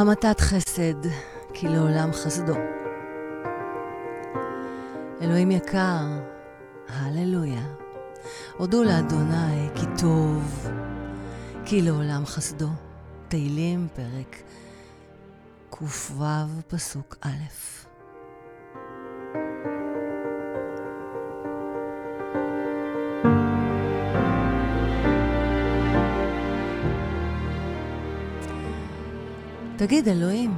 המתת חסד, כי לעולם חסדו. אלוהים יקר, הללויה. הודו לאדוני כי טוב, כי לעולם חסדו. תהילים, פרק ק"ו, פסוק א'. תגיד, אלוהים,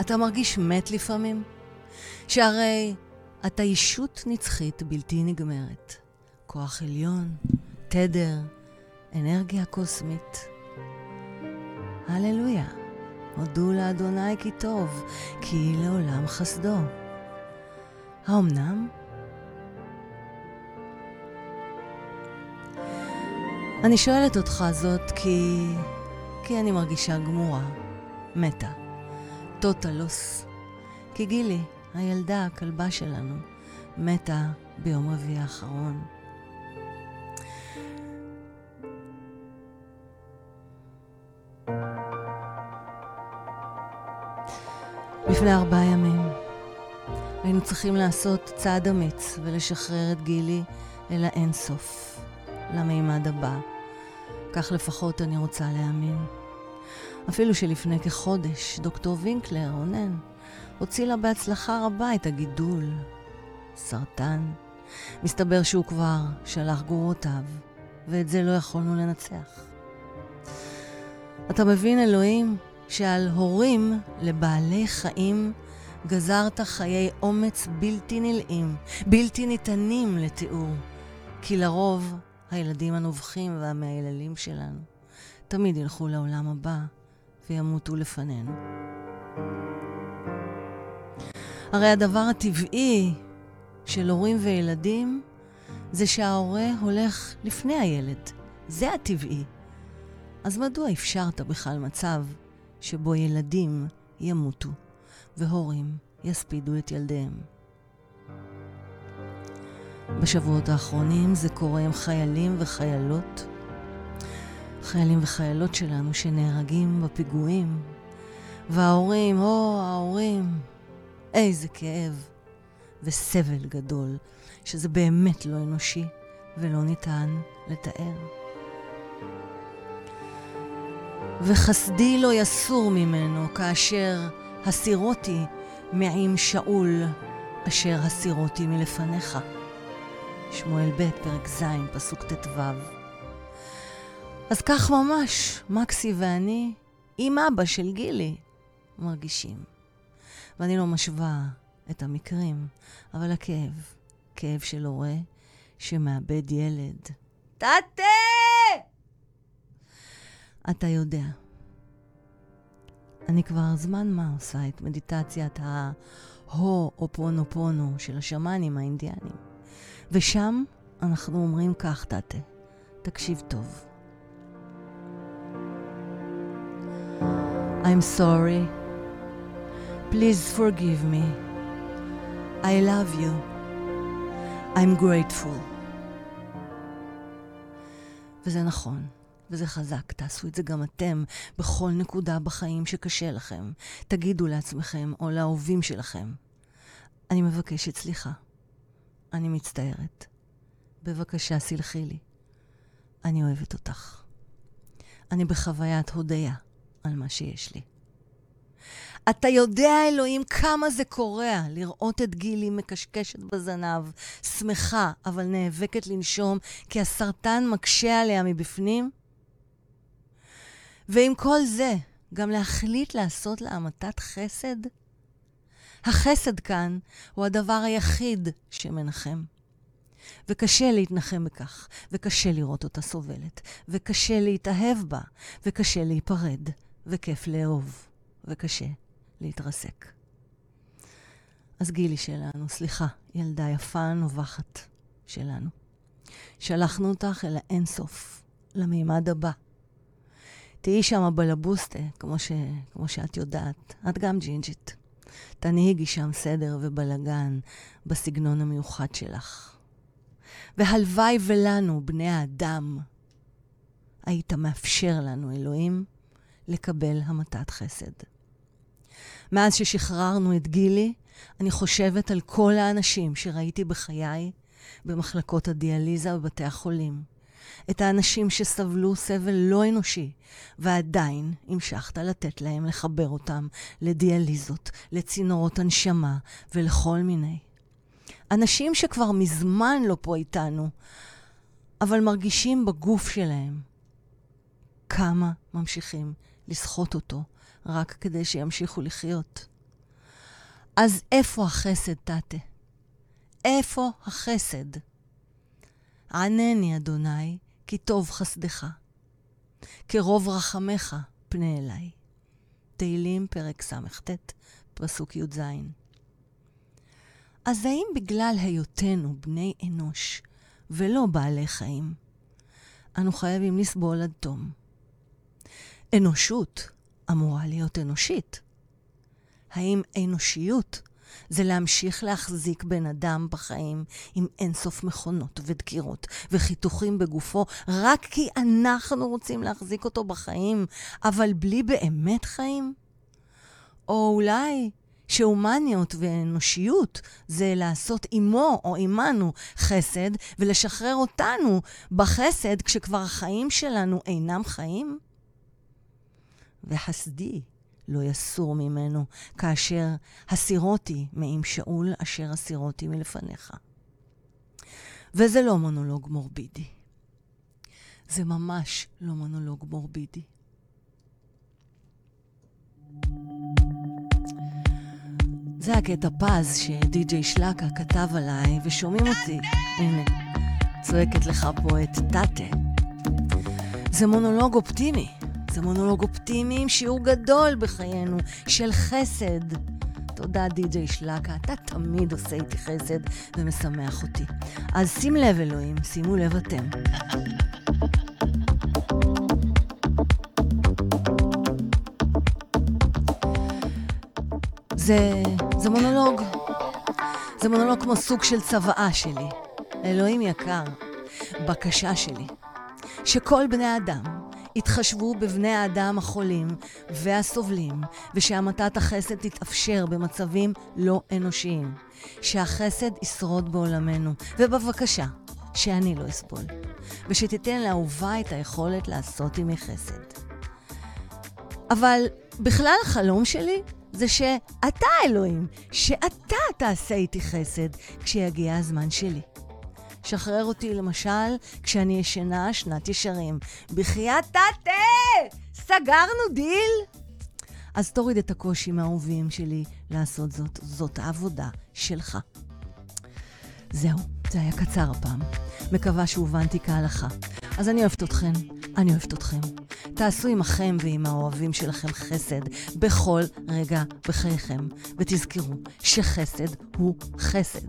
אתה מרגיש מת לפעמים? שהרי אתה ישות נצחית בלתי נגמרת. כוח עליון, תדר, אנרגיה קוסמית. הללויה. הודו לאדוני כי טוב, כי לעולם חסדו. האמנם? אני שואלת אותך זאת כי... כי אני מרגישה גמורה. מתה. טוטלוס. כי גילי, הילדה, הכלבה שלנו, מתה ביום רביעי האחרון. לפני ארבעה ימים היינו צריכים לעשות צעד אמיץ ולשחרר את גילי אל האינסוף, למימד הבא. כך לפחות אני רוצה להאמין. אפילו שלפני כחודש דוקטור וינקלר, רונן, הוציא לה בהצלחה רבה את הגידול. סרטן. מסתבר שהוא כבר שלח גרורותיו, ואת זה לא יכולנו לנצח. אתה מבין, אלוהים, שעל הורים לבעלי חיים גזרת חיי אומץ בלתי נלאים, בלתי ניתנים לתיאור. כי לרוב הילדים הנובחים והמהיללים שלנו תמיד ילכו לעולם הבא וימותו לפנינו. הרי הדבר הטבעי של הורים וילדים זה שההורה הולך לפני הילד. זה הטבעי. אז מדוע אפשרת בכלל מצב שבו ילדים ימותו והורים יספידו את ילדיהם? בשבועות האחרונים זה קורה עם חיילים וחיילות חיילים וחיילות שלנו שנהרגים בפיגועים. וההורים, או, ההורים, איזה כאב וסבל גדול, שזה באמת לא אנושי ולא ניתן לתאר. וחסדי לא יסור ממנו כאשר הסירותי מעם שאול אשר הסירותי מלפניך. שמואל ב', פרק ז', פסוק ט"ו. אז כך ממש, מקסי ואני, עם אבא של גילי, מרגישים. ואני לא משווה את המקרים, אבל הכאב, כאב של הורה שמאבד ילד. תתה! אתה יודע. אני כבר זמן מה עושה את מדיטציית ה-הו או פונו פונו של השמאנים האינדיאנים. ושם אנחנו אומרים כך, תתה, תקשיב טוב. I'm sorry. Please forgive me. I love you. I'm grateful. וזה נכון, וזה חזק. תעשו את זה גם אתם, בכל נקודה בחיים שקשה לכם. תגידו לעצמכם או לאהובים שלכם, אני מבקשת סליחה. אני מצטערת. בבקשה, סלחי לי. אני אוהבת אותך. אני בחוויית הודיה. על מה שיש לי. אתה יודע, אלוהים, כמה זה קורע לראות את גילי מקשקשת בזנב, שמחה, אבל נאבקת לנשום, כי הסרטן מקשה עליה מבפנים? ועם כל זה, גם להחליט לעשות לה המתת חסד? החסד כאן הוא הדבר היחיד שמנחם. וקשה להתנחם בכך, וקשה לראות אותה סובלת, וקשה להתאהב בה, וקשה להיפרד, וכיף לאהוב, וקשה להתרסק. אז גילי שלנו, סליחה, ילדה יפה, נובחת שלנו. שלחנו אותך אל האינסוף, למימד הבא. תהיי שם בלבוסטה, כמו, ש... כמו שאת יודעת. את גם ג'ינג'ית. תנהיגי שם סדר ובלגן בסגנון המיוחד שלך. והלוואי ולנו, בני האדם, היית מאפשר לנו, אלוהים, לקבל המתת חסד. מאז ששחררנו את גילי, אני חושבת על כל האנשים שראיתי בחיי במחלקות הדיאליזה בבתי החולים. את האנשים שסבלו סבל לא אנושי, ועדיין המשכת לתת להם לחבר אותם לדיאליזות, לצינורות הנשמה ולכל מיני. אנשים שכבר מזמן לא פה איתנו, אבל מרגישים בגוף שלהם כמה ממשיכים לסחוט אותו רק כדי שימשיכו לחיות. אז איפה החסד, תתה? איפה החסד? ענני, אדוני, כי טוב חסדך. כרוב רחמך פנה אליי. תהילים, פרק סט, פסוק י"ז. אז האם בגלל היותנו בני אנוש ולא בעלי חיים, אנו חייבים לסבול עד תום? אנושות אמורה להיות אנושית. האם אנושיות זה להמשיך להחזיק בן אדם בחיים עם אינסוף מכונות ודקירות וחיתוכים בגופו, רק כי אנחנו רוצים להחזיק אותו בחיים, אבל בלי באמת חיים? או אולי שהומניות ואנושיות זה לעשות עמו או עמנו חסד ולשחרר אותנו בחסד כשכבר החיים שלנו אינם חיים? וחסדי לא יסור ממנו, כאשר הסירותי מעם שאול אשר הסירותי מלפניך. וזה לא מונולוג מורבידי. זה ממש לא מונולוג מורבידי. זה הקטע פז שדי.ג'יי שלקה כתב עליי, ושומעים אותי. הנה, צועקת לך פה את טאטה. זה מונולוג אופטימי. זה מונולוג אופטימי עם שיעור גדול בחיינו של חסד. תודה, די.ג'יי שלקה, אתה תמיד עושה איתי חסד ומשמח אותי. אז שים לב, אלוהים, שימו לב אתם. זה, זה מונולוג. זה מונולוג כמו סוג של צוואה שלי. אלוהים יקר, בקשה שלי, שכל בני האדם יתחשבו בבני האדם החולים והסובלים, ושהמתת החסד תתאפשר במצבים לא אנושיים. שהחסד ישרוד בעולמנו, ובבקשה, שאני לא אסבול. ושתיתן לאהובה את היכולת לעשות עמי חסד. אבל בכלל החלום שלי זה שאתה, אלוהים, שאתה תעשה איתי חסד כשיגיע הזמן שלי. שחרר אותי למשל כשאני ישנה שנת ישרים. בחייאת תתה! סגרנו דיל? אז תוריד את הקושי מהאהובים שלי לעשות זאת. זאת העבודה שלך. זהו, זה היה קצר הפעם. מקווה שהובנתי כהלכה. אז אני אוהבת אתכם, אני אוהבת אתכם. תעשו עמכם ועם האוהבים שלכם חסד בכל רגע בחייכם, ותזכרו שחסד הוא חסד.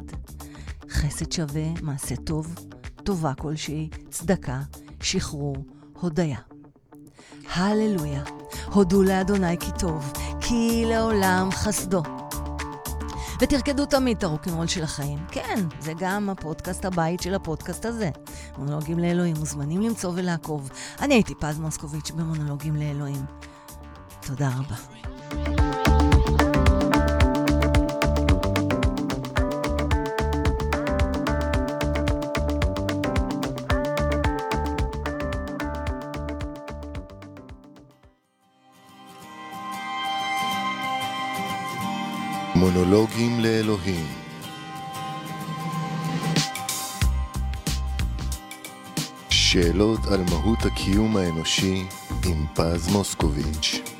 חסד שווה, מעשה טוב, טובה כלשהי, צדקה, שחרור, הודיה. הללויה, הודו לאדוני כי טוב, כי לעולם חסדו. ותרקדו תמיד את הרוקנרול של החיים. כן, זה גם הפודקאסט הבית של הפודקאסט הזה. מונולוגים לאלוהים, מוזמנים למצוא ולעקוב. אני הייתי פז מוסקוביץ' במונולוגים לאלוהים. תודה רבה. מונולוגים לאלוהים. שאלות על מהות הקיום האנושי עם פז מוסקוביץ'